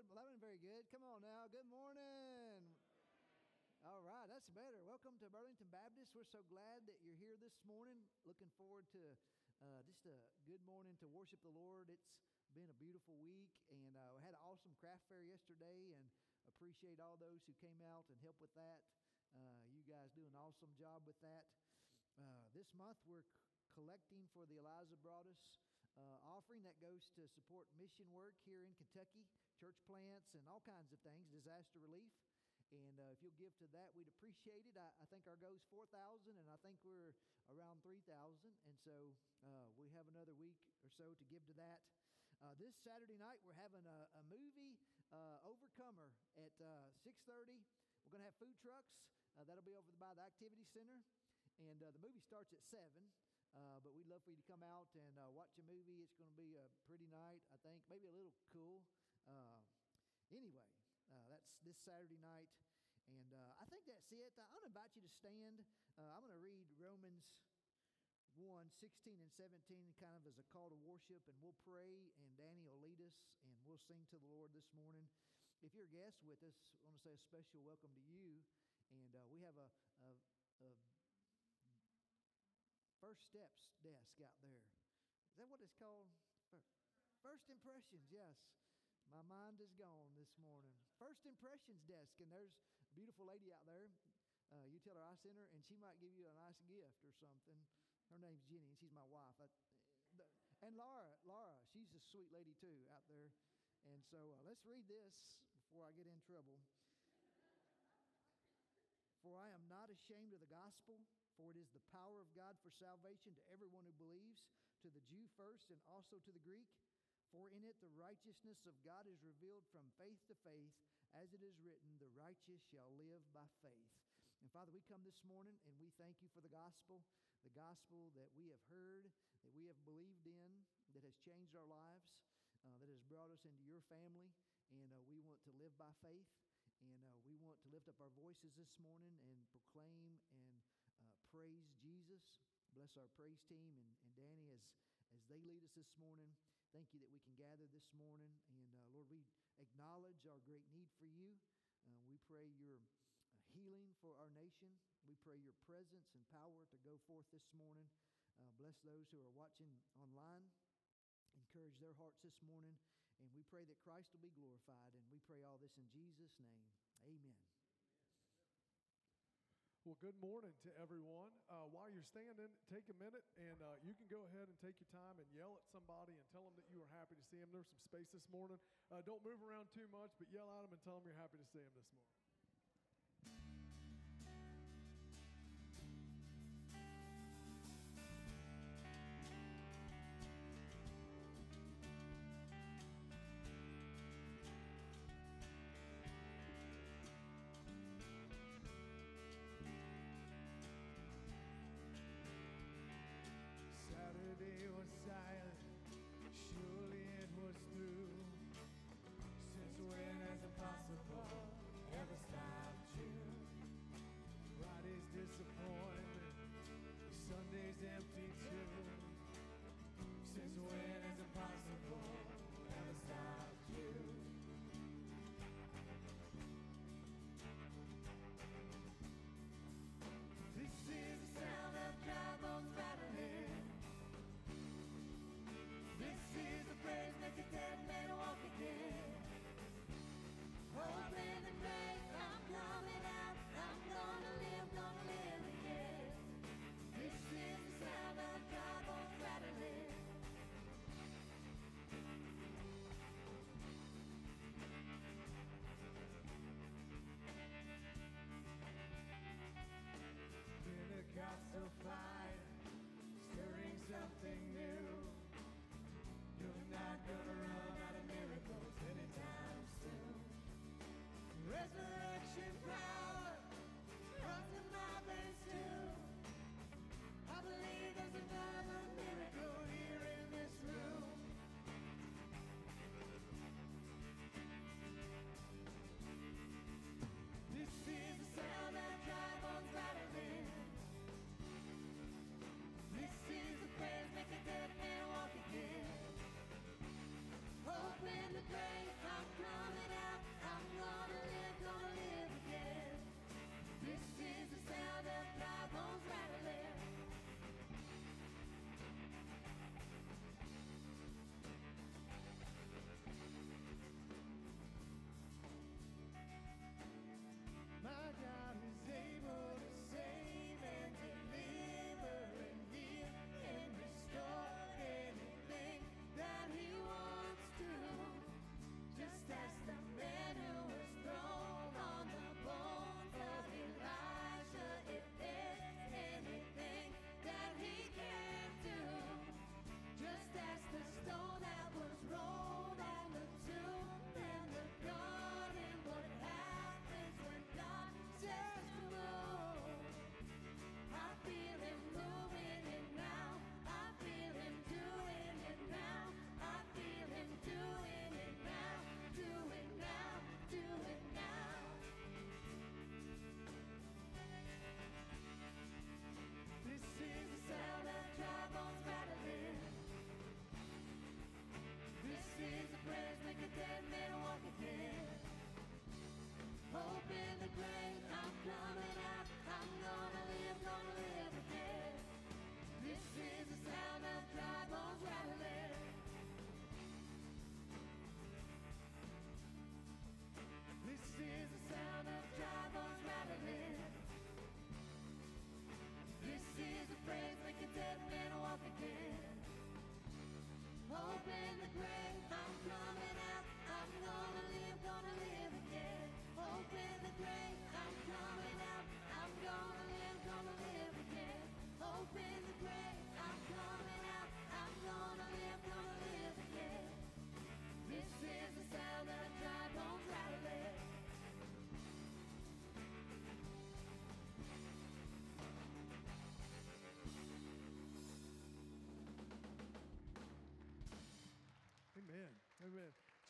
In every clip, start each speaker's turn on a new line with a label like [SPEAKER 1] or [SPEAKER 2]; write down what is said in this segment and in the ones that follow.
[SPEAKER 1] good. Well, that wasn't very good. Come on now. Good morning. All right, that's better. Welcome to Burlington Baptist. We're so glad that you're here this morning. Looking forward to uh, just a good morning to worship the Lord. It's been a beautiful week, and uh, we had an awesome craft fair yesterday, and appreciate all those who came out and helped with that. Uh, you guys do an awesome job with that. Uh, this month, we're c- collecting for the Eliza Broadus uh, offering that goes to support mission work here in Kentucky, church plants, and all kinds of things, disaster relief. And uh, if you'll give to that, we'd appreciate it. I, I think our goal's 4,000, and I think we're around 3,000. And so uh, we have another week or so to give to that. Uh, this Saturday night, we're having a, a movie, uh, Overcomer, at 6.30. Uh, we're going to have food trucks. Uh, that'll be over by the Activity Center. And the movie starts at 7. Uh, but we'd love for you to come out and watch a movie. It's going to be a pretty night, I think, maybe a little cool. Uh, anyway, uh, that's this Saturday night. And uh, I think that's it. I want to invite you to stand. Uh, I'm going to read Romans 1 16 and 17 kind of as a call to worship, and we'll pray, and Danny will lead us, and we'll sing to the Lord this morning. If you're a guest with us, I want to say a special welcome to you. And we have a, a, a First Steps desk out there. Is that what it's called? First Impressions, yes. My mind is gone this morning. First Impressions desk, and there's a beautiful lady out there. Uh, you tell her I sent her, and she might give you a nice gift or something. Her name's Jenny, and she's my wife. I, the, and Laura, Laura, she's a sweet lady too out there. And so uh, let's read this before I get in trouble. For I am not ashamed of the gospel for it is the power of God for salvation to everyone who believes, to the Jew first and also to the Greek. For in it the righteousness of God is revealed from faith to faith, as it is written, the righteous shall live by faith. And Father, we come this morning and we thank you for the gospel, the gospel that we have heard, that we have believed in, that has changed our lives, uh, that has brought us into your family. And uh, we want to live by faith. And uh, we want to lift up our voices this morning and proclaim and uh, praise Jesus. Bless our praise team and, and Danny as, as they lead us this morning. Thank you that we can gather this morning. And uh, Lord, we acknowledge our great need for you. Uh, we pray your uh, healing for our nation. We pray your presence and power to go forth this morning. Uh, bless those who are watching online. Encourage their hearts this morning. And we pray that Christ will be glorified. And we pray all this in Jesus' name. Amen.
[SPEAKER 2] Well, good morning to everyone. Uh, while you're standing, take a minute and uh, you can go ahead and take your time and yell at somebody and tell them that you are happy to see them. There's some space this morning. Uh, don't move around too much, but yell at them and tell them you're happy to see them this morning.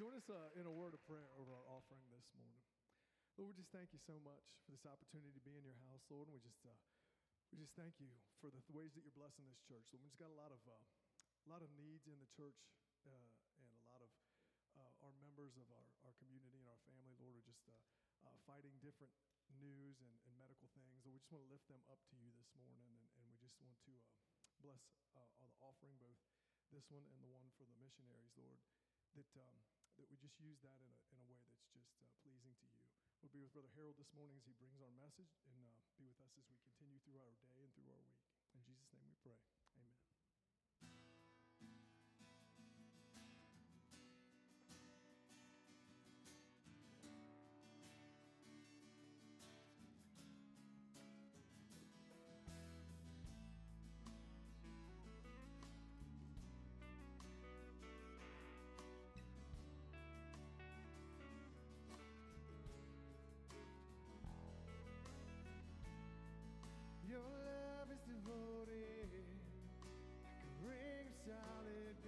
[SPEAKER 2] Join us uh, in a word of prayer over our offering this morning. Lord, we just thank you so much for this opportunity to be in your house, Lord. And we just, uh, we just thank you for the th- ways that you're blessing this church. Lord, we just got a lot of, uh, a lot of needs in the church uh, and a lot of uh, our members of our, our community and our family, Lord, are just uh, fighting different news and, and medical things. Lord, we just want to lift them up to you this morning. And, and we just want to bless all the offering, both this one and the one for the missionaries, Lord, that. Um, that we just use that in a, in a way that's just uh, pleasing to you. We'll be with Brother Harold this morning as he brings our message and uh, be with us as we continue through our day and through our week. In Jesus' name we pray. solid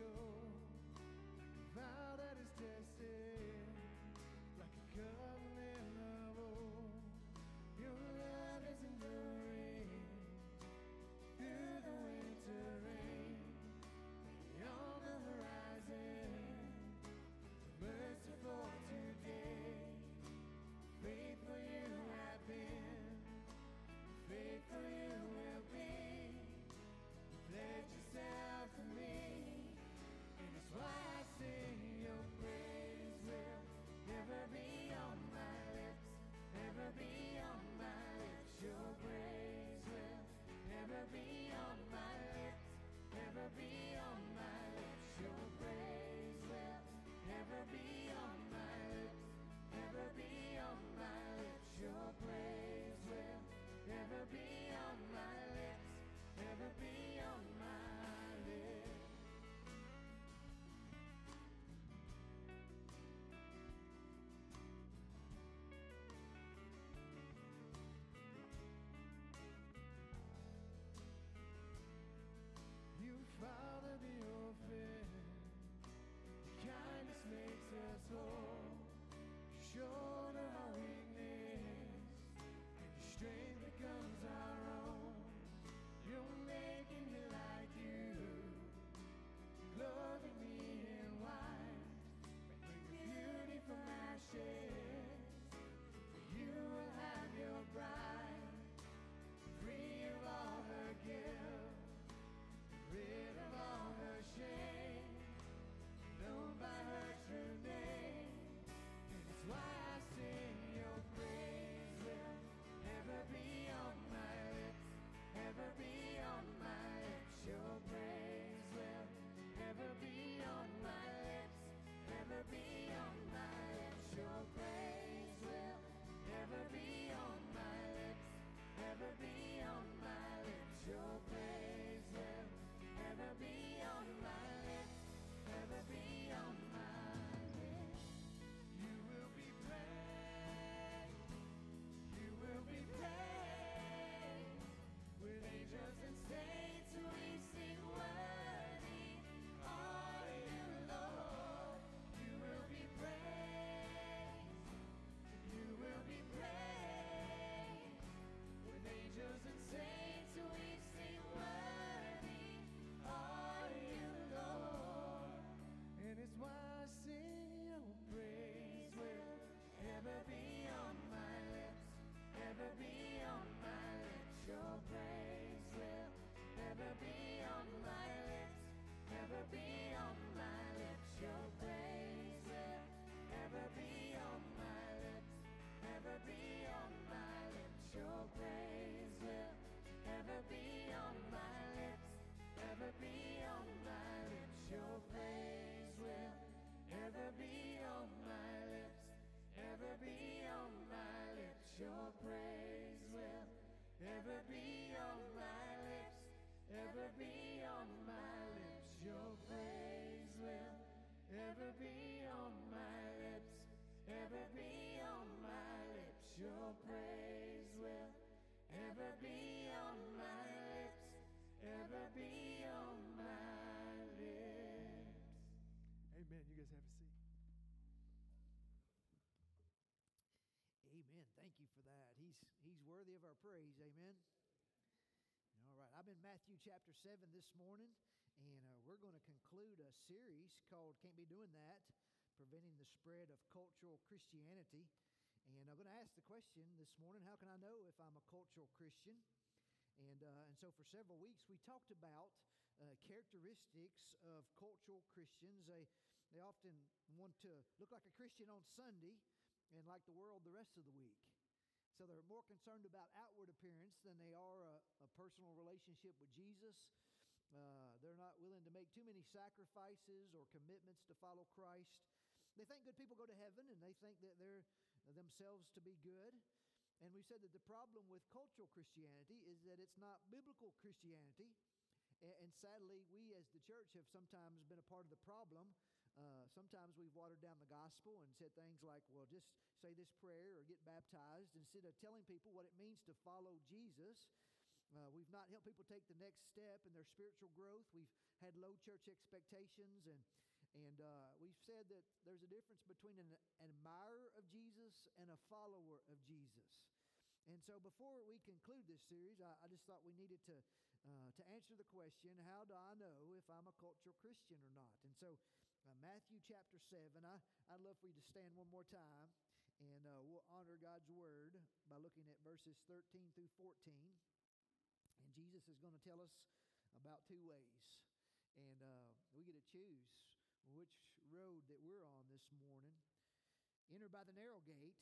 [SPEAKER 2] your praise will ever be on my lips, ever be on my lips. Amen. You guys have a seat. Amen.
[SPEAKER 1] Thank you for that. He's he's worthy of our praise. Amen. All right, I'm in Matthew chapter 7 this morning, and uh, we're going to conclude a series called Can't Be Doing That Preventing the Spread of Cultural Christianity. And I'm going to ask the question this morning how can I know if I'm a cultural Christian? And, uh, and so for several weeks, we talked about uh, characteristics of cultural Christians. They, they often want to look like a Christian on Sunday and like the world the rest of the week. So they're more concerned about outward appearance than they are a, a personal relationship with Jesus. Uh, they're not willing to make too many sacrifices or commitments to follow Christ. They think good people go to heaven and they think that they're themselves to be good. And we said that the problem with cultural Christianity is that it's not biblical Christianity. And, sadly, we as the church have sometimes been a part of the problem uh, sometimes we've watered down the gospel and said things like, well, just say this prayer or get baptized instead of telling people what it means to follow Jesus. Uh, we've not helped people take the next step in their spiritual growth. We've had low church expectations, and, and uh, we've said that there's a difference between an, admirer of Jesus and a follower of Jesus. And so, before we conclude this series, I, I just thought we needed to, uh, to answer the question how do I know if I'm a cultural Christian or not? And so, uh, Matthew chapter 7. I, I'd love for you to stand one more time, and uh, we'll honor God's word by looking at verses 13 through 14. And Jesus is going to tell us about two ways. And uh, we get to choose which road that we're on this morning. Enter by the narrow gate,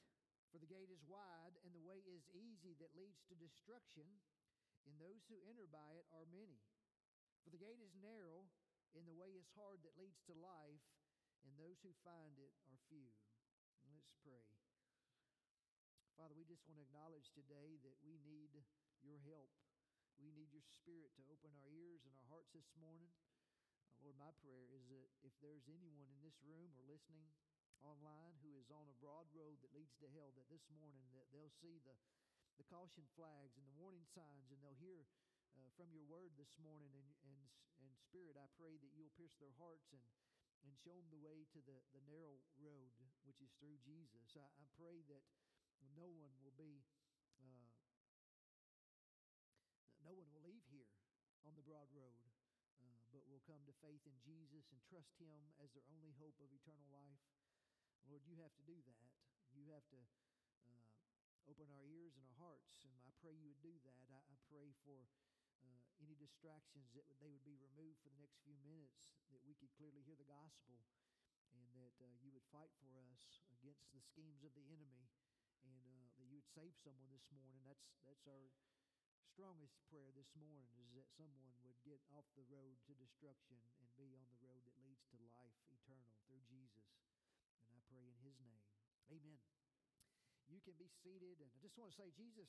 [SPEAKER 1] for the gate is wide, and the way is easy that leads to destruction, and those who enter by it are many. For the gate is narrow, and the way is hard that leads to life, and those who find it are few. Let's pray. Father, we just want to acknowledge today that we need your help. We need your spirit to open our ears and our hearts this morning. Lord, my prayer is that if there's anyone in this room or listening online who is on a broad road that leads to hell, that this morning that they'll see the, the caution flags and the warning signs and they'll hear uh, from your word this morning. And, and, and Spirit, I pray that you'll pierce their hearts and, and show them the way to the, the narrow road, which is through Jesus. I, I pray that no one will be, uh, no one will leave here on the broad road, uh, but will come to faith in Jesus and trust Him as their only hope of eternal life. Lord, you have to do that. You have to uh, open our ears and our hearts, and I pray you would do that. I, I pray for uh, any distractions that would, they would be removed for the next few minutes, that we could clearly hear the gospel, and that uh, you would fight for us against the schemes of the enemy, and uh, that you would save someone this morning. That's that's our strongest prayer this morning is that someone would get off the road to destruction and be on the road that leads to life eternal through Jesus. And I pray in his name. Amen. You can be seated and I just want to say Jesus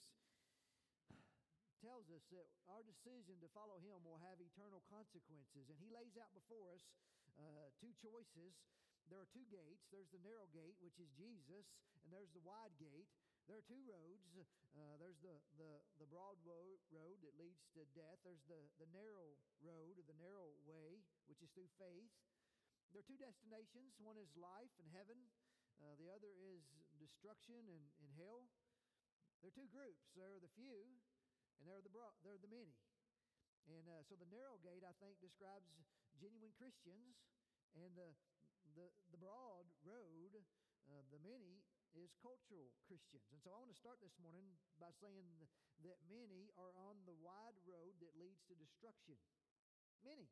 [SPEAKER 1] tells us that our decision to follow him will have eternal consequences. And he lays out before us uh, two choices. There are two gates there's the narrow gate, which is Jesus, and there's the wide gate. There are two roads. Uh, there's the, the, the broad road, that leads to death. There's the, the narrow road, or the narrow way, which is through faith. There are two destinations one is life and heaven, uh, the other is destruction and, and hell. There are two groups there are the few, and there are the, broad, there are the many. And uh, so the narrow gate, I think, describes genuine Christians, and the, the, the broad road, uh, the many, is cultural Christians. And so I want to start this morning by saying that many are on the wide road that leads to destruction. Many.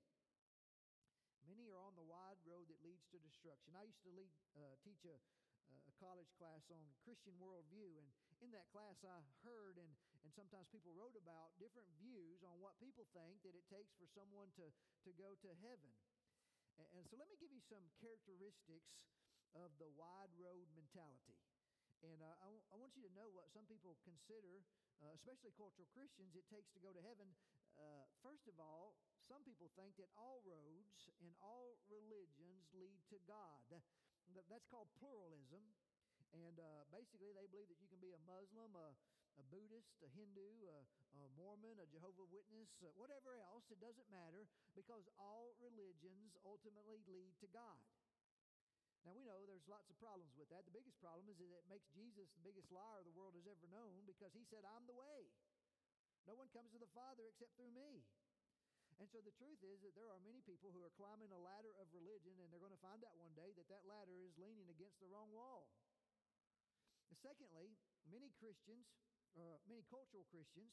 [SPEAKER 1] Many are on the wide road that leads to destruction. I used to lead, uh, teach a, a college class on Christian worldview, and in that class I heard and and sometimes people wrote about different views on what people think that it takes for someone to, to go to heaven. And, and so let me give you some characteristics of the wide road mentality. And uh, I, w- I want you to know what some people consider, uh, especially cultural Christians, it takes to go to heaven. Uh, first of all, some people think that all roads and all religions lead to God. That's called pluralism. And uh, basically, they believe that you can be a Muslim, a, a Buddhist, a Hindu, a, a Mormon, a Jehovah Witness, uh, whatever else, it doesn't matter because all religions ultimately lead to God. Now we know there's lots of problems with that. The biggest problem is that it makes Jesus the biggest liar the world has ever known because he said, I'm the way. No one comes to the Father except through me. And so the truth is that there are many people who are climbing a ladder of religion and they're going to find out one day that that ladder is leaning against the wrong wall. Secondly, many Christians, uh, many cultural Christians,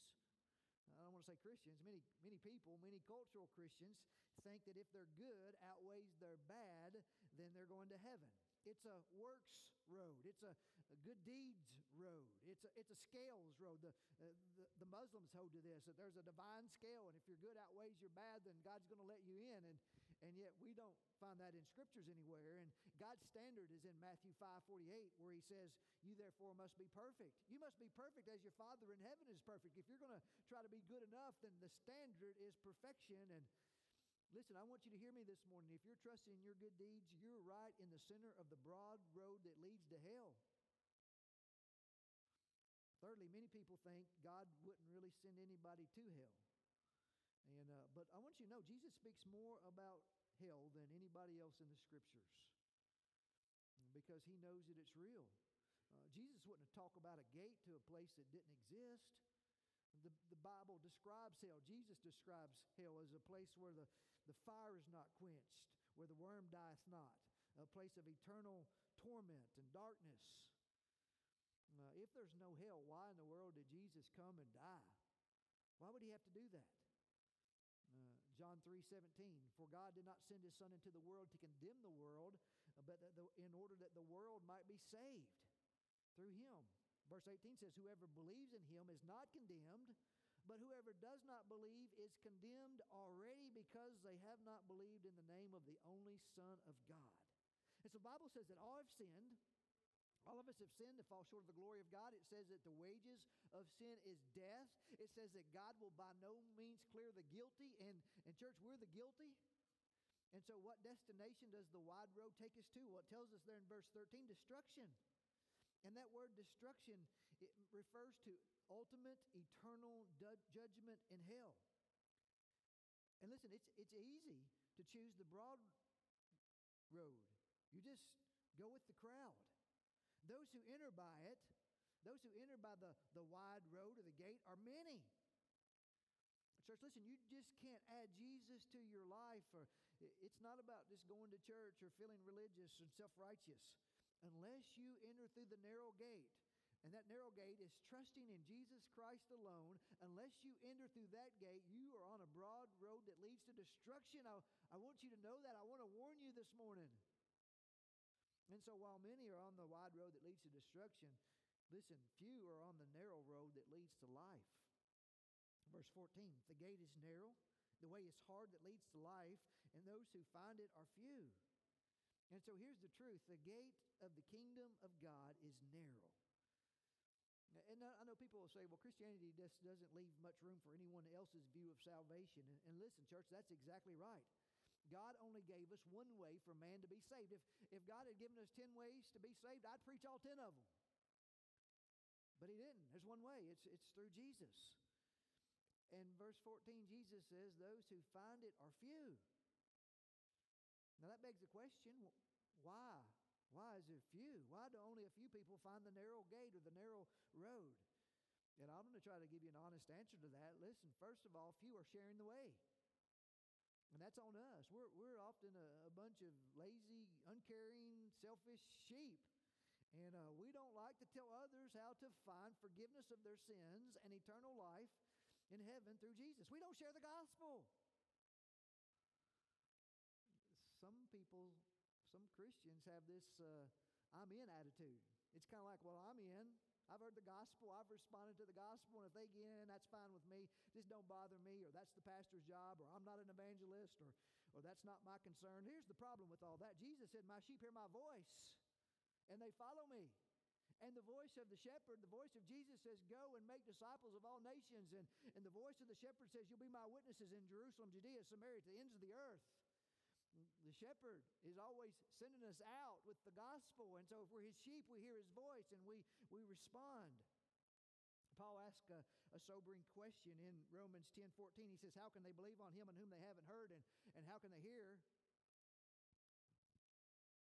[SPEAKER 1] I don't want to say Christians, many, many people, many cultural Christians think that if their good outweighs their bad, then they're going to heaven. It's a works road. It's a, a good deeds road. It's a, it's a scales road. The, uh, the, the Muslims hold to this that there's a divine scale, and if your good outweighs your bad, then God's going to let you in. And, and yet we don't find that in scriptures anywhere. And God's standard is in Matthew 5 48, where he says, You therefore must be perfect. You must be perfect as your Father in heaven is perfect. If you're going to try to be good enough, then the standard is perfection. And Listen, I want you to hear me this morning. If you're trusting in your good deeds, you're right in the center of the broad road that leads to hell. Thirdly, many people think God wouldn't really send anybody to hell. And, uh, but I want you to know Jesus speaks more about hell than anybody else in the scriptures because he knows that it's real. Uh, Jesus wouldn't talk about a gate to a place that didn't exist. The, the Bible describes hell. Jesus describes hell as a place where the, the fire is not quenched, where the worm dieth not, a place of eternal torment and darkness. Uh, if there's no hell, why in the world did Jesus come and die? Why would he have to do that? Uh, John 3 17, for God did not send his Son into the world to condemn the world, but the, in order that the world might be saved through him. Verse 18 says, Whoever believes in him is not condemned, but whoever does not believe is condemned already because they have not believed in the name of the only Son of God. And so the Bible says that all have sinned. All of us have sinned to fall short of the glory of God. It says that the wages of sin is death. It says that God will by no means clear the guilty. And, and church, we're the guilty. And so, what destination does the wide road take us to? Well, it tells us there in verse 13 destruction. And that word destruction, it refers to ultimate eternal du- judgment in hell. And listen, it's, it's easy to choose the broad road. You just go with the crowd. Those who enter by it, those who enter by the, the wide road or the gate are many. Church, listen, you just can't add Jesus to your life. Or it's not about just going to church or feeling religious and self righteous unless you enter through the narrow gate. And that narrow gate is trusting in Jesus Christ alone. Unless you enter through that gate, you are on a broad road that leads to destruction. I, I want you to know that. I want to warn you this morning. And so, while many are on the wide road that leads to destruction, listen, few are on the narrow road that leads to life. Verse 14 The gate is narrow, the way is hard that leads to life, and those who find it are few. And so here's the truth the gate of the kingdom of God is narrow. And I know people will say, well, Christianity just doesn't leave much room for anyone else's view of salvation. And, listen, church, that's exactly right. God only gave us one way for man to be saved. If, if God had given us 10 ways to be saved, I'd preach all 10 of them. But He didn't. There's one way it's, it's through Jesus. And verse 14, Jesus says, Those who find it are few. Now that begs the question why? Why is it few? Why do only a few people find the narrow gate or the narrow road? And I'm going to try to give you an honest answer to that. Listen, first of all, few are sharing the way. And that's on us. We're, we're often a, a bunch of lazy, uncaring, selfish sheep. And uh, we don't like to tell others how to find forgiveness of their sins and eternal life in heaven through Jesus. We don't share the gospel some people, Christians have this uh, I'm in attitude. It's kind of like, well, I'm in. I've heard the gospel. I've responded to the gospel. And if they get in, that's fine with me. Just don't bother me, or that's the pastor's job, or I'm not an evangelist, or, or that's not my concern. Here's the problem with all that Jesus said, My sheep hear my voice, and they follow me. And the voice of the shepherd, the voice of Jesus says, Go and make disciples of all nations. And, and the voice of the shepherd says, You'll be my witnesses in Jerusalem, Judea, Samaria, to the ends of the earth the shepherd is always sending us out with the gospel. And so if we're his sheep, we hear his voice and we, we respond. Paul asks a, a, sobering question in Romans 10 14. He says, How can they believe on him on whom they haven't heard? And, and how can they hear?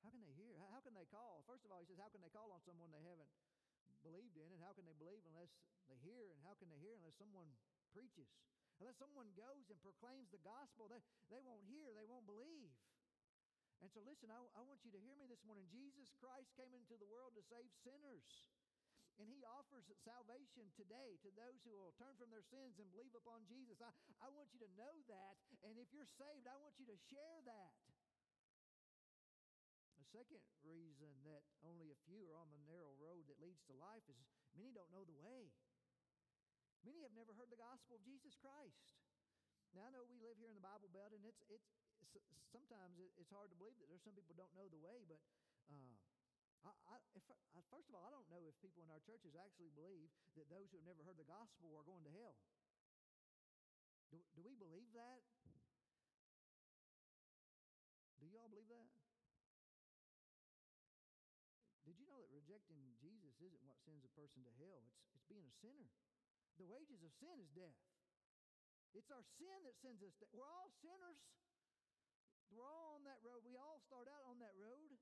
[SPEAKER 1] How can they hear? How can they call? First of all, he says, how can they call on someone they haven't believed in? And how can they believe unless they hear? And how can they hear unless someone preaches? Unless someone goes and proclaims the gospel, they, they won't hear, they won't believe. And so, listen, I, I want you to hear me this morning. Jesus Christ came into the world to save sinners. And he offers salvation today to those who will turn from their sins and believe upon Jesus. I, I want you to know that. And if you're saved, I want you to share that. The second reason that only a few are on the narrow road that leads to life is many don't know the way. Many have never heard the gospel of Jesus Christ. Now, I know we live here in the Bible Belt, and it's, it's, sometimes it's hard to believe that there's some people don't know the way, but uh, I, I, if, I, first of all, I don't know if people in our churches actually believe that those who have never heard the gospel are going to hell. Do, do we believe that? Do you all believe that? Did you know that rejecting Jesus isn't what sends a person to hell? It's, it's being a sinner. The wages of sin is death. It's our sin that sends us. To, we're all sinners. We're all on that road. We all start out on that road.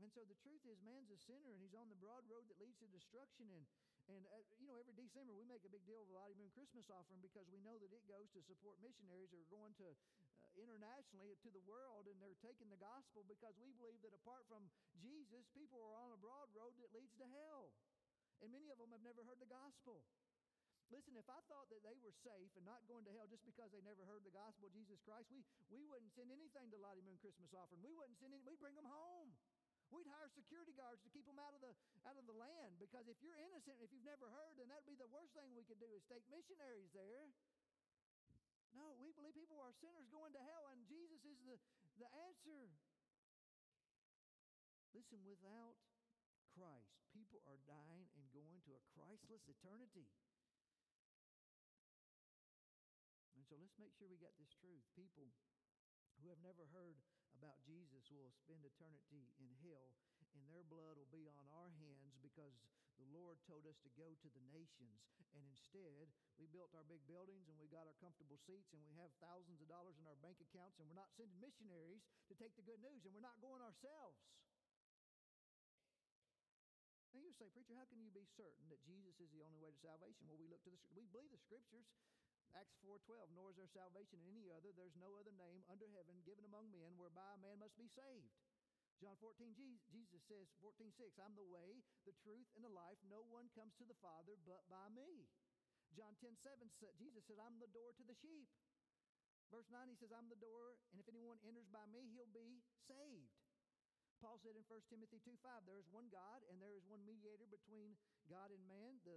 [SPEAKER 1] And so the truth is, man's a sinner, and he's on the broad road that leads to destruction. And, and uh, you know, every December we make a big deal of the Lottie Moon Christmas offering because we know that it goes to support missionaries that are going to uh, internationally to the world, and they're taking the gospel because we believe that apart from Jesus, people are on a broad road that leads to hell. And many of them have never heard the gospel. Listen, if I thought that they were safe and not going to hell just because they never heard the gospel of Jesus Christ, we, we wouldn't send anything to Lottie Moon Christmas offering. We wouldn't send any, we'd bring them home. We'd hire security guards to keep them out of the out of the land because if you're innocent, if you've never heard, then that'd be the worst thing we could do is take missionaries there. No, we believe people are sinners going to hell, and Jesus is the, the answer. Listen, without Christ, people are dying and going to a Christless eternity. So let's make sure we get this truth. People who have never heard about Jesus will spend eternity in hell, and their blood will be on our hands because the Lord told us to go to the nations. And instead, we built our big buildings and we got our comfortable seats and we have thousands of dollars in our bank accounts, and we're not sending missionaries to take the good news, and we're not going ourselves. Now you say, preacher, how can you be certain that Jesus is the only way to salvation? Well, we look to the we believe the scriptures. Acts 4:12, nor is there salvation in any other. There's no other name under heaven given among men whereby a man must be saved. John 14, Jesus says, 14, 6, I'm the way, the truth, and the life. No one comes to the Father but by me. John 10, 7, Jesus says, I'm the door to the sheep. Verse 9, he says, I'm the door, and if anyone enters by me, he'll be saved. Paul said in 1 Timothy 2, 5, there is one God, and there is one mediator between God and man, the,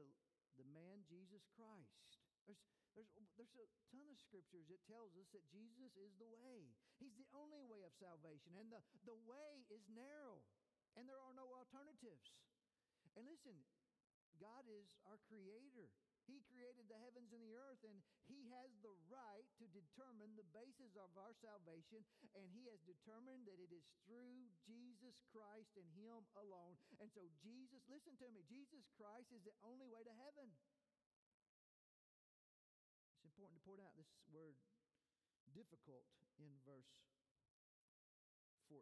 [SPEAKER 1] the man Jesus Christ. There's, there's, there's a ton of scriptures that tells us that Jesus is the way. He's the only way of salvation. And the, the way is narrow. And there are no alternatives. And listen, God is our creator. He created the heavens and the earth, and He has the right to determine the basis of our salvation, and He has determined that it is through Jesus Christ and Him alone. And so, Jesus, listen to me, Jesus Christ is the only way to heaven. Word difficult in verse 14.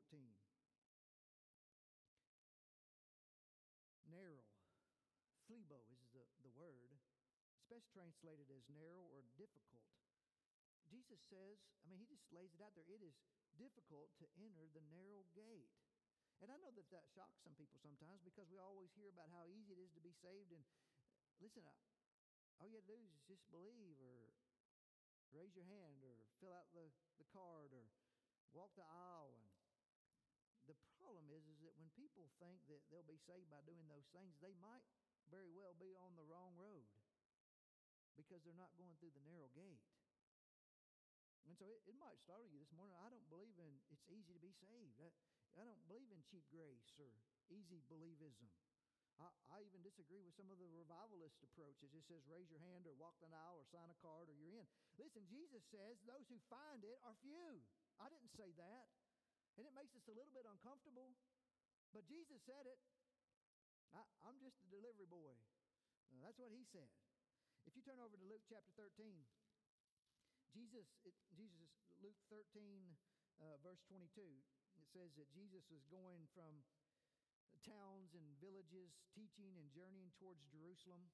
[SPEAKER 1] Narrow. Thlibo is the, the word. It's best translated as narrow or difficult. Jesus says, I mean, he just lays it out there. It is difficult to enter the narrow gate. And I know that that shocks some people sometimes because we always hear about how easy it is to be saved. And listen, uh, all you have to do is just believe or raise your hand or fill out the, the card or walk the aisle. And the problem is, is that when people think that they'll be saved by doing those things, they might very well be on the wrong road because they're not going through the narrow gate. And so it, it might startle you this morning. I don't believe in it's easy to be saved. I, I don't believe in cheap grace or easy believism. I, I even disagree with some of the revivalist approaches. It says raise your hand or walk the aisle or sign a card or you're in. Listen, Jesus says those who find it are few. I didn't say that. And it makes us a little bit uncomfortable. But Jesus said it. I, am just a delivery boy. Uh, that's what he said. If you turn over to Luke chapter 13, Jesus, it, Jesus, Luke 13, uh, verse 22. it says that Jesus was going from towns and villages, teaching and journeying towards Jerusalem.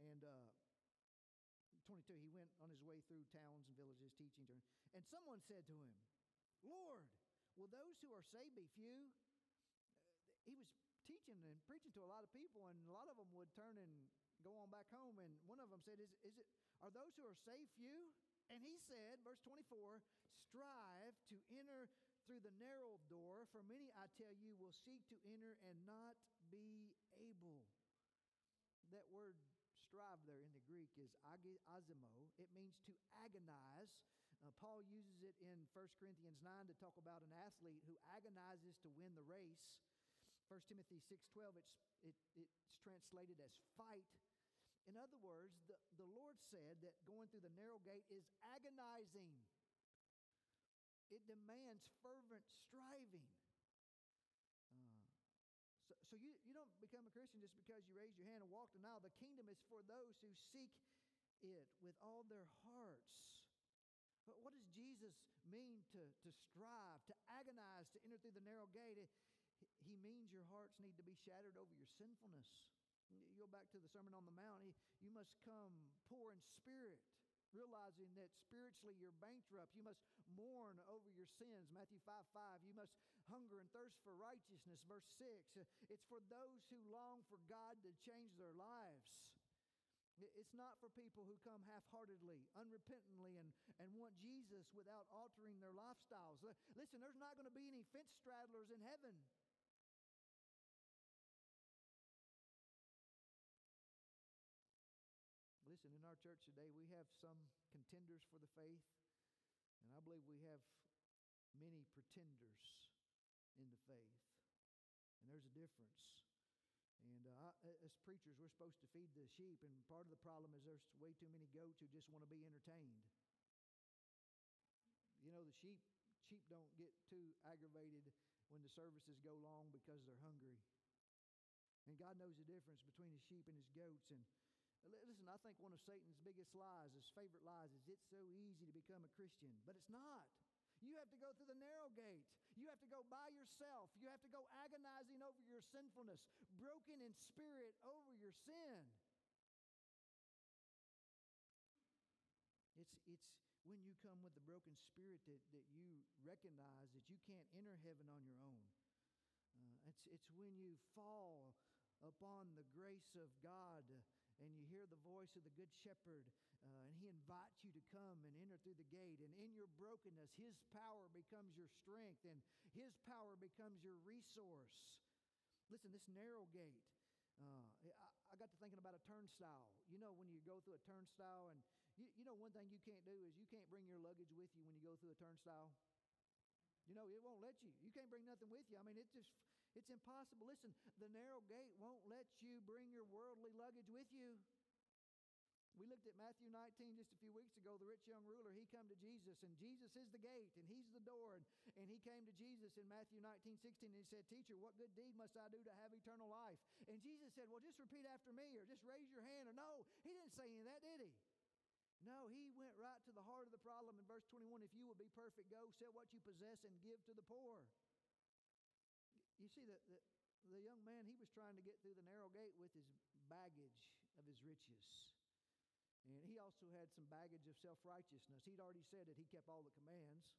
[SPEAKER 1] And uh, 22, he went on his way through towns and villages, teaching. And someone said to him, Lord, will those who are saved be few? He was teaching and preaching to a lot of people, and a lot of them would turn and go on back home. And one of them said, Is, is it, Are those who are saved few? And he said, verse 24, strive to enter through the narrow door, for many, I tell you, will seek to enter and not be able. That word strive there in the Greek is azimo. It means to agonize. Uh, Paul uses it in 1 Corinthians 9 to talk about an athlete who agonizes to win the race. 1 Timothy 6.12, it's, it, it's translated as fight in other words, the, the Lord said that going through the narrow gate is agonizing, it demands fervent striving. Uh, so, so you, you don't become a Christian just because you raise your hand and walk the aisle. The kingdom is for those who seek it with all their hearts. But what does Jesus mean to, to strive, to agonize, to enter through the narrow gate? He means your hearts need to be shattered over your sinfulness. You go back to the Sermon on the Mount, you must come poor in spirit, realizing that spiritually you're bankrupt. You must mourn over your sins, Matthew 5 5. You must hunger and thirst for righteousness, verse 6. Uh, it's for those who long for God to change their lives. It's not for people who come half heartedly, unrepentantly, and, and want Jesus without altering their lifestyles. Listen, there's not going to be any fence straddlers in heaven. Some contenders for the faith, and I believe we have many pretenders in the faith. And there's a difference. And uh, as preachers, we're supposed to feed the sheep, and part of the problem is there's way too many goats who just want to be entertained. You know, the sheep sheep don't get too aggravated when the services go long because they're hungry. And God knows the difference between his sheep and his goats. And Listen, I think one of Satan's biggest lies, his favorite lies, is it's so easy to become a Christian. But it's not. You have to go through the narrow gate. You have to go by yourself. You have to go agonizing over your sinfulness, broken in spirit over your sin. It's, it's when you come with the broken spirit that, that you recognize that you can't enter heaven on your own. Uh, it's, it's when you fall upon the grace of God and you hear the voice of the Good Shepherd, uh, and He invites you to come and enter through the gate. And in your brokenness, His power becomes your strength, and His power becomes your resource. Listen, this narrow gate, uh, I, I, got to thinking about a turnstile. You know, when you go through a turnstile, and you, you know, one thing you can't do is you can't bring your luggage with you when you go through a turnstile. You know, it won't let you. You can't bring nothing with you. I mean, it just it's impossible. Listen, the narrow gate won't let you bring your worldly luggage with you. We looked at Matthew 19 just a few weeks ago. The rich young ruler, he come to Jesus, and Jesus is the gate, and he's the door. And, and he came to Jesus in Matthew 19, 16, and he said, Teacher, what good deed must I do to have eternal life? And Jesus said, Well, just repeat after me, or just raise your hand. Or no, he didn't say any of that, did he? No, he went right to the heart of the problem in verse 21. If you will be perfect, go sell what you possess and give to the poor. You see, the, the, the young man, he was trying to get through the narrow gate with his baggage of his riches. And he also had some baggage of self righteousness. He'd already said that he kept all the commands.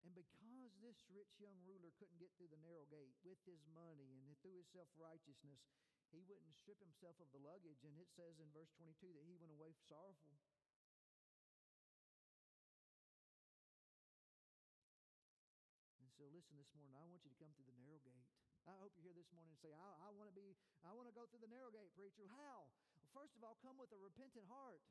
[SPEAKER 1] And because this rich young ruler couldn't get through the narrow gate with his money and through his self righteousness, he wouldn't strip himself of the luggage. And it says in verse 22 that he went away sorrowful. So listen this morning, I want you to come through the narrow gate. I hope you're here this morning and say, I, I want to be, I want to go through the narrow gate, preacher. How? Well, first of all, come with a repentant heart.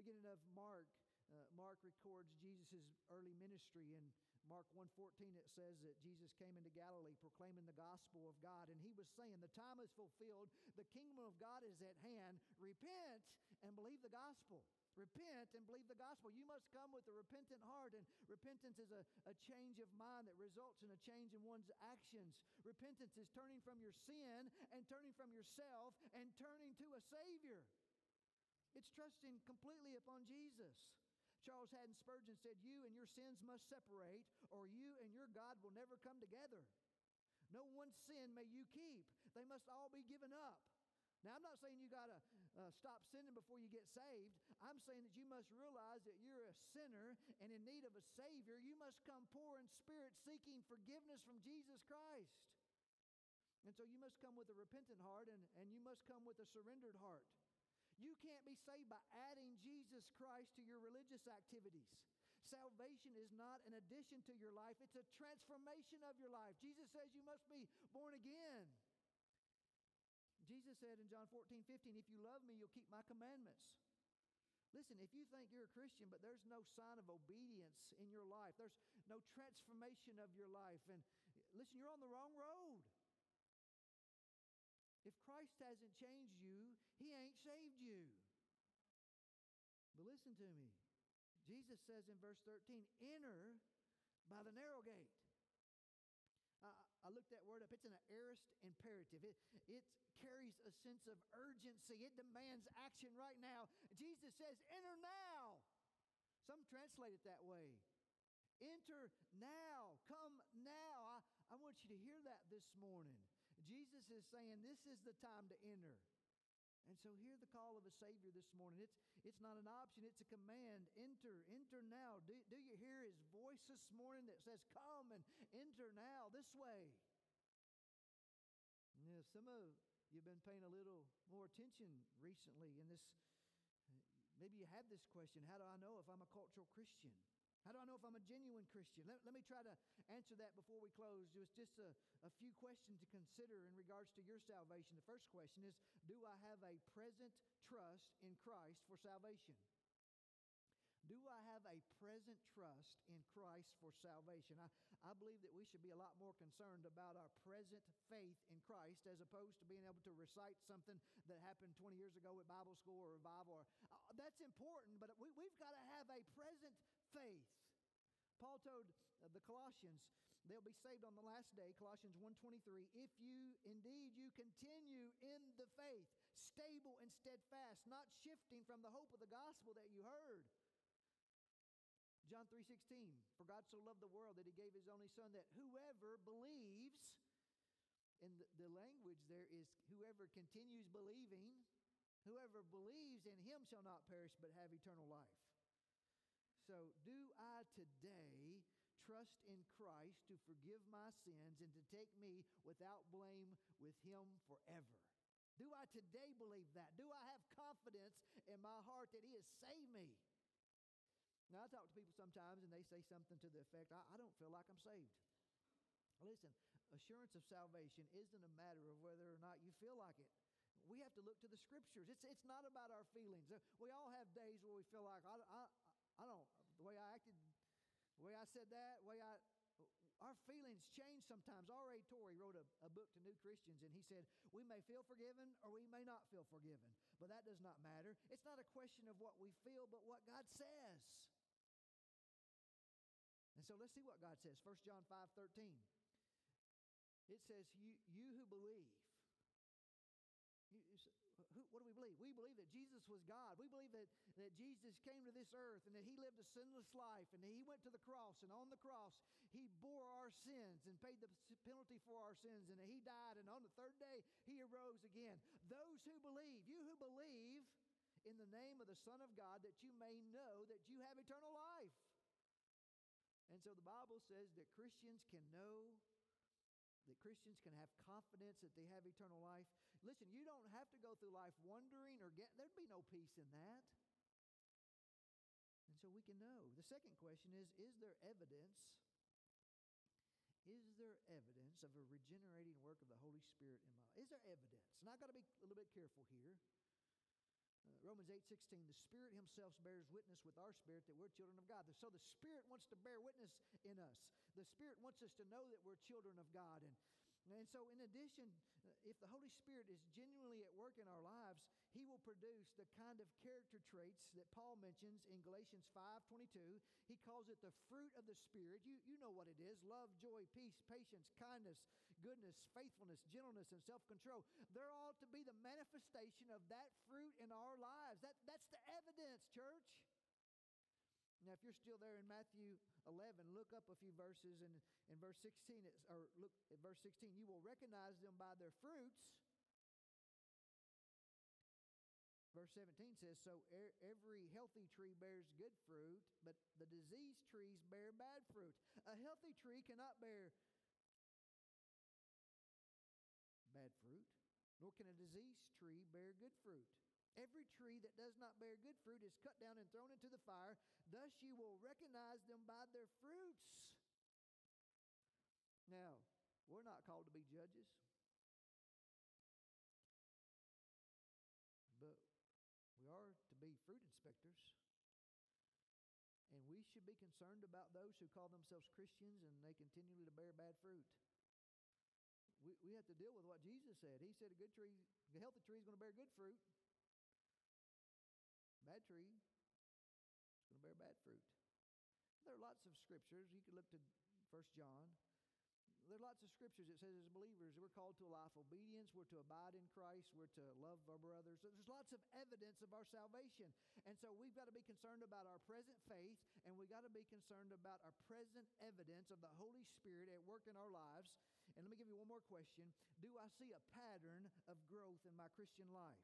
[SPEAKER 1] Beginning of Mark, uh, Mark records Jesus' early ministry in Mark 1.14 it says that Jesus came into Galilee proclaiming the gospel of God and he was saying the time is fulfilled the kingdom of God is at hand repent and believe the gospel Repent and believe the gospel. You must come with a repentant heart, and repentance is a, a change of mind that results in a change in one's actions. Repentance is turning from your sin and turning from yourself and turning to a Savior. It's trusting completely upon Jesus, Charles Haddon Spurgeon said, You and your sins must separate, or you and your God will never come together. No one sin may you keep, they must all be given up. Now, I'm not saying you got to uh, stop sinning before you get saved. I'm saying that you must realize that you're a sinner and in need of a Savior. You must come poor in spirit, seeking forgiveness from Jesus Christ. And so you must come with a repentant heart and, and you must come with a surrendered heart. You can't be saved by adding Jesus Christ to your religious activities. Salvation is not an addition to your life, it's a transformation of your life. Jesus says you must be born again. Jesus said in John 14, 15, If you love me, you'll keep my commandments. Listen, if you think you're a Christian, but there's no sign of obedience in your life, there's no transformation of your life, and listen, you're on the wrong road. If Christ hasn't changed you, he ain't saved you. But listen to me. Jesus says in verse 13, enter by the narrow gate. I, I looked that word up. It's an aorist imperative. It, it carries a sense of urgency. It demands action right now. Jesus says, enter now. Some translate it that way. Enter now. Come now. I, I want you to hear that this morning. Jesus is saying this is the time to enter. And so hear the call of a Savior this morning. It's, it's not an option, it's a command. Enter, enter now. Do, do you hear his voice this morning that says, Come and enter now this way? Yeah, some of you've been paying a little more attention recently in this. Maybe you had this question How do I know if I'm a cultural Christian? How do I know if I'm a genuine Christian? Let, let me try to answer that before we close. Just, just a, a few questions to consider in regards to your salvation. The first question is Do I have a present trust in Christ for salvation? Do I have a present trust in Christ for salvation? I, I believe that we should be a lot more concerned about our present faith in Christ as opposed to being able to recite something that happened 20 years ago at Bible school or revival. Or, that's important, but we, we've got to have a present faith. Paul told uh, the Colossians they'll be saved on the last day, Colossians 1:23, if you indeed you continue in the faith, stable and steadfast, not shifting from the hope of the gospel that you heard. John 3:16, for God so loved the world that he gave his only son that whoever believes in the, the language there is whoever continues believing, whoever believes in him shall not perish but have eternal life. So, do I today trust in Christ to forgive my sins and to take me without blame with Him forever? Do I today believe that? Do I have confidence in my heart that He has saved me? Now, I talk to people sometimes and they say something to the effect, I, I don't feel like I'm saved. Listen, assurance of salvation isn't a matter of whether or not you feel like it. We have to look to the scriptures. It's, it's not about our feelings. Uh, we all have days where we feel like, I, I, I don't, the way I acted, the way I said that, the way I, our feelings change sometimes. R.A. Torrey wrote a, a, book to new Christians, and he said, We may feel forgiven or we may not feel forgiven, but that does not matter. It's not a question of what we feel, but what God says. And so let's see what God says. 1 John 5 13. It says, You, you who believe, what do we believe? We believe that Jesus was God. We believe that, that Jesus came to this earth and that he lived a sinless life and he went to the cross. And on the cross, he bore our sins and paid the penalty for our sins. And that he died. And on the third day, he arose again. Those who believe, you who believe in the name of the Son of God, that you may know that you have eternal life. And so the Bible says that Christians can know that Christians can have confidence that they have eternal life. Listen, you don't have to go through life wondering or get, there'd be no peace in that. And so we can know. The second question is Is there evidence? Is there evidence of a regenerating work of the Holy Spirit in my life? Is there evidence? And I've got to be a little bit careful here. Uh, Romans 8 16, the Spirit Himself bears witness with our spirit that we're children of God. So the Spirit wants to bear witness in us. The Spirit wants us to know that we're children of God. And, and so, in addition, if the Holy Spirit is genuinely at work in our lives, He will produce the kind of character traits that Paul mentions in Galatians 5:22. He calls it the fruit of the Spirit. You, you know what it is love, joy, peace, patience, kindness, goodness, faithfulness, gentleness, and self control. They're all to be the manifestation of that fruit in our lives. That, that's the evidence, church. Now, if you're still there in Matthew 11, look up a few verses. And in verse 16, it's, or look at verse 16, you will recognize them by their fruits. Verse 17 says, So er, every healthy tree bears good fruit, but the diseased trees bear bad fruit. A healthy tree cannot bear bad fruit, nor can a diseased tree bear good fruit. Every tree that does not bear good fruit is cut down and thrown into the fire. Thus you will recognize them by their fruits. Now, we're not called to be judges. But we are to be fruit inspectors. And we should be concerned about those who call themselves Christians and they continue to bear bad fruit. We, we have to deal with what Jesus said. He said a good tree, a healthy tree is going to bear good fruit bad tree is going to bear bad fruit. There are lots of scriptures. You could look to First John. There are lots of scriptures that says as believers we're called to a life of obedience, we're to abide in Christ, we're to love our brothers. There's lots of evidence of our salvation. And so we've got to be concerned about our present faith and we've got to be concerned about our present evidence of the Holy Spirit at work in our lives. And let me give you one more question. Do I see a pattern of growth in my Christian life?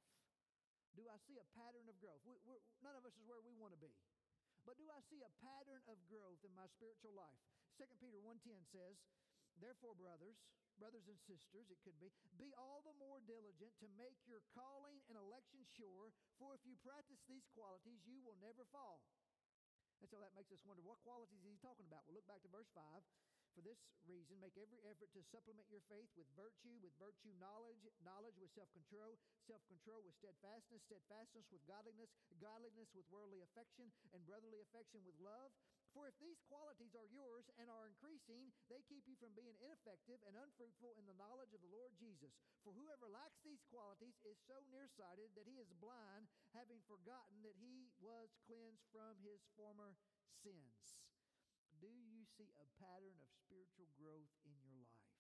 [SPEAKER 1] Do I see a pattern of growth? We, none of us is where we want to be. But do I see a pattern of growth in my spiritual life? 2 Peter 1.10 says, Therefore, brothers, brothers and sisters, it could be, be all the more diligent to make your calling and election sure, for if you practice these qualities, you will never fall. And so that makes us wonder what qualities is he talking about? We'll look back to verse 5. For this reason, make every effort to supplement your faith with virtue, with virtue knowledge, knowledge with self-control, self-control with steadfastness, steadfastness with godliness, godliness with worldly affection, and brotherly affection with love. For if these qualities are yours and are increasing, they keep you from being ineffective and unfruitful in the knowledge of the Lord Jesus. For whoever lacks these qualities is so nearsighted that he is blind, having forgotten that he was cleansed from his former sins. Do you see a pattern of spiritual growth in your life?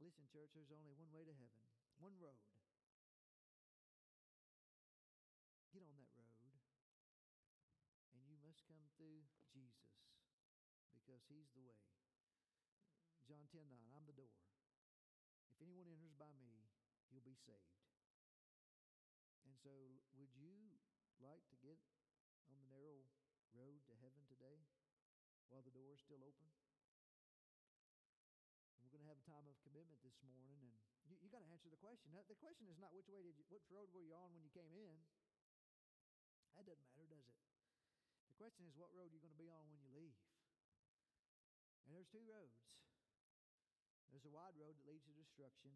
[SPEAKER 1] Listen, church, there's only one way to heaven, one road. Get on that road, and you must come through Jesus because He's the way. John 10 9, I'm the door. If anyone enters by me, he'll be saved. And so, would you like to get on the narrow road to heaven today while the door is still open? And we're going to have a time of commitment this morning, and you, you got to answer the question. Now, the question is not which way did you, which road were you on when you came in. That doesn't matter, does it? The question is what road you're going to be on when you leave. And there's two roads. There's a wide road that leads to destruction,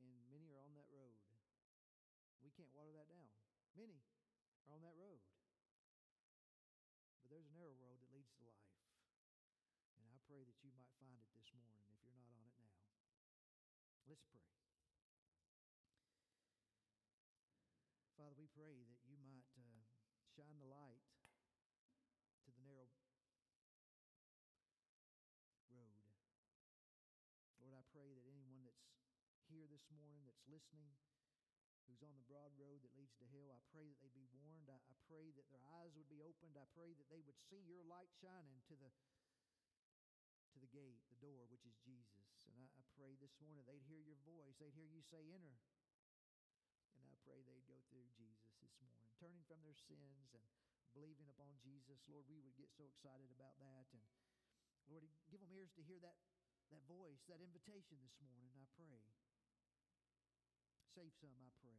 [SPEAKER 1] and many are on that road. We can't water that down. Many are on that road there's a narrow road that leads to life. And I pray that you might find it this morning if you're not on it now. Let's pray. Father, we pray that you might uh, shine the light to the narrow road. Lord, I pray that anyone that's here this morning, that's listening, who's on the broad road that leads to hell. I pray that they be warned. I, I pray that their eyes would be opened. I pray that they would see your light shining to the to the gate, the door, which is Jesus. And I, I pray this morning they'd hear your voice. They'd hear you say, enter. And I pray they'd go through Jesus this morning, turning from their sins and believing upon Jesus. Lord, we would get so excited about that. And Lord, give them ears to hear that, that voice, that invitation this morning, I pray. Save some, I pray.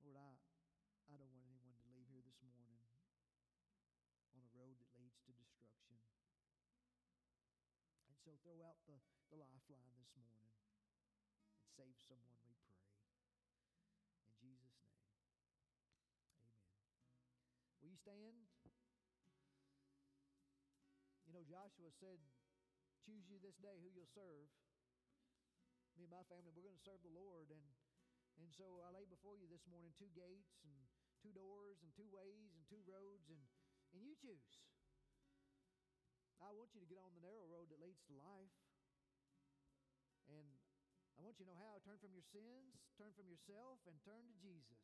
[SPEAKER 1] Lord, I, I don't want anyone to leave here this morning on a road that leads to destruction. And so throw out the, the lifeline this morning and save someone, we pray. In Jesus' name, amen. Will you stand? You know, Joshua said, Choose you this day who you'll serve me and my family, we're going to serve the Lord. And, and so I lay before you this morning two gates and two doors and two ways and two roads, and, and you choose. I want you to get on the narrow road that leads to life. And I want you to know how. Turn from your sins, turn from yourself, and turn to Jesus.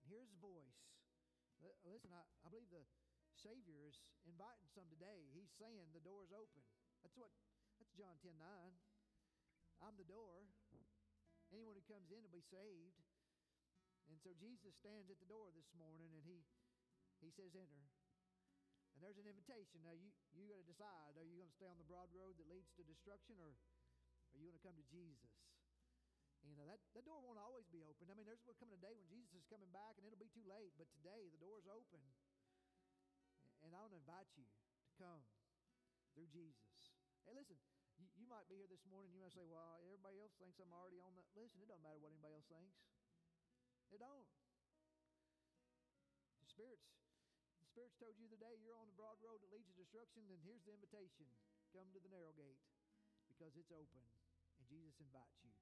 [SPEAKER 1] And hear his voice. Li- Listen, I, I believe the Savior is inviting some today. He's saying the door is open. That's what that's John 10 9. I'm the door. Anyone who comes in will be saved. And so Jesus stands at the door this morning and he he says, Enter. And there's an invitation. Now you you got to decide: Are you going to stay on the broad road that leads to destruction, or are you going to come to Jesus? You know that that door won't always be open. I mean, there's will coming a day when Jesus is coming back, and it'll be too late. But today the door's open, and I want to invite you to come through Jesus. Hey, listen. You, you might be here this morning. You might say, "Well, everybody else thinks I'm already on that." Listen, it don't matter what anybody else thinks. It don't. The Spirit's Spirit's told you today you're on the broad road that leads to destruction, then here's the invitation. Come to the narrow gate because it's open and Jesus invites you.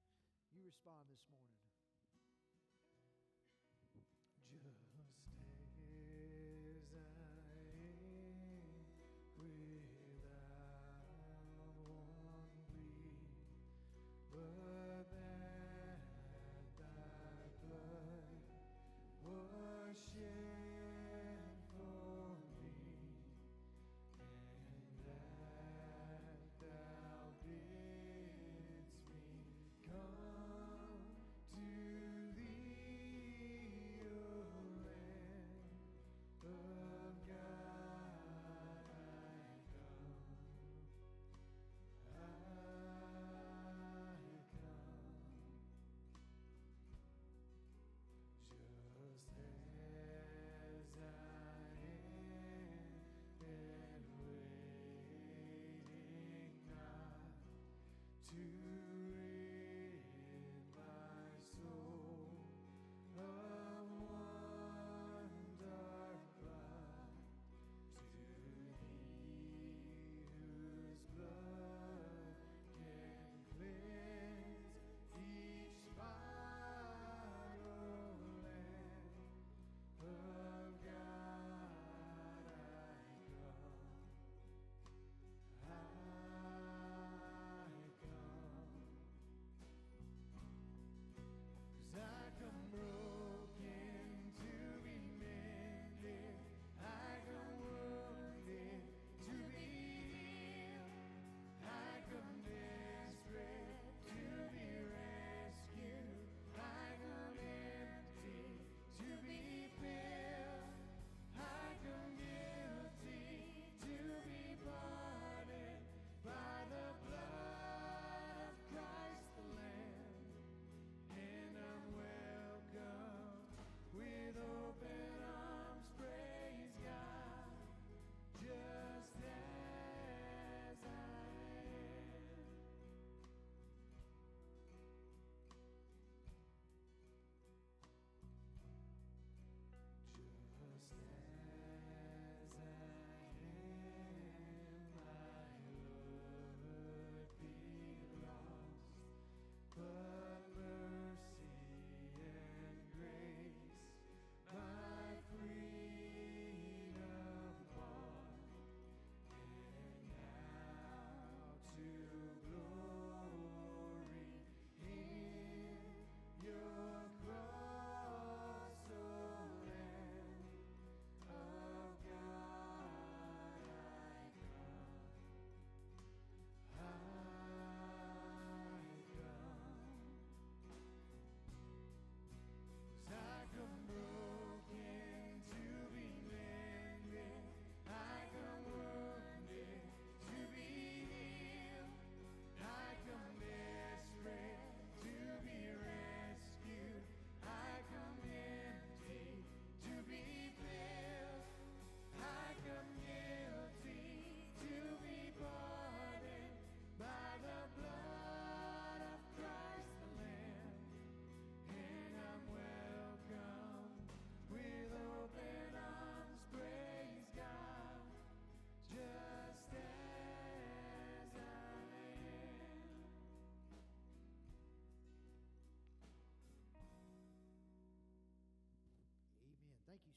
[SPEAKER 1] You respond this morning.
[SPEAKER 2] Just as I am without one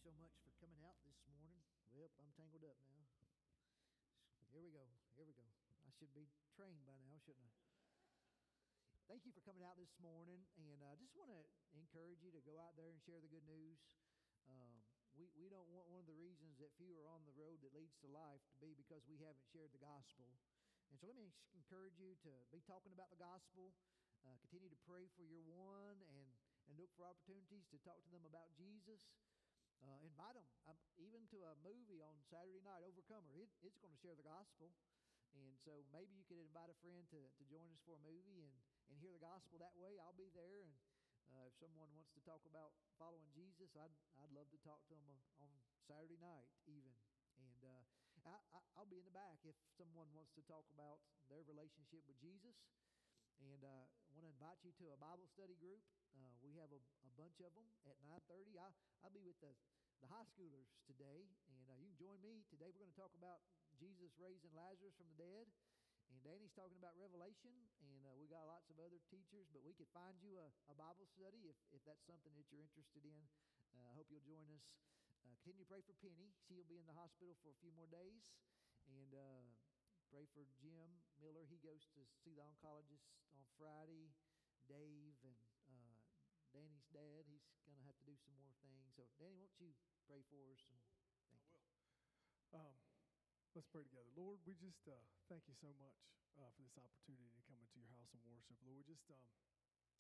[SPEAKER 1] so much for coming out this morning. Well, I'm tangled up now. Here we go. Here we go. I should be trained by now, shouldn't I? Thank you for coming out this morning. And I just want to encourage you to go out there and share the good news. Um, we, we don't want one of the reasons that few are on the road that leads to life to be because we haven't shared the gospel. And so let me encourage you to be talking about the gospel. Uh, continue to pray for your one and, and look for opportunities to talk to them about Jesus. Uh, invite them, um, even to a movie on Saturday night, Overcomer. It, it's going to share the gospel. And so maybe you could invite a friend to, to join us for a movie and, and hear the gospel that way. I'll be there. And uh, if someone wants to talk about following Jesus, I'd, I'd love to talk to them on Saturday night, even. And uh, I, will be in the back if someone wants to talk about their relationship with Jesus. And uh, I want to invite you to a Bible study group. Uh, we have a, a, bunch of them at 9:30. I, I'll be with the, the high schoolers today, and uh, you can join me today. We're going to talk about Jesus raising Lazarus from the dead. And Danny's talking about Revelation, and uh, we got lots of other teachers, but we could find you a, a Bible study if, if that's something that you're interested in. Uh, I hope you'll join us. Uh, continue to pray for Penny. She'll be in the hospital for a few more days. And uh, pray for Jim Miller. He goes to see the oncologist on Friday. Dave and uh, Danny's dad, he's going to have to do some more things. So, Danny, won't you pray for us? And thank
[SPEAKER 3] I will. Um, Let's pray together. Lord, we just uh, thank you so much uh, for this opportunity to come into your house and worship. Lord, we just, um,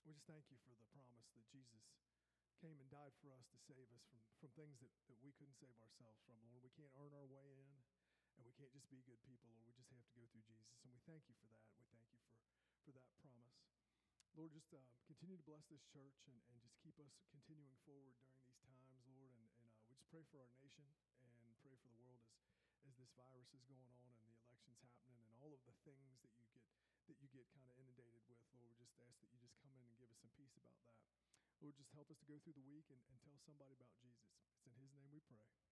[SPEAKER 3] we just thank you for the promise that Jesus came and died for us to save us from, from things that, that we couldn't save ourselves from. Lord, we can't earn our way in, and we can't just be good people, Lord. We just have to go through Jesus. And we thank you for that. We thank you for, for that promise. Lord, just uh, continue to bless this church and, and just keep us continuing forward during these times, Lord. And, and uh, we just pray for our nation and pray for the world as as this virus is going on and the elections happening and all of the things that you get that you get kind of inundated with. Lord, we just ask that you just come in and give us some peace about that. Lord, just help us to go through the week and, and tell somebody about Jesus. It's in his name we pray.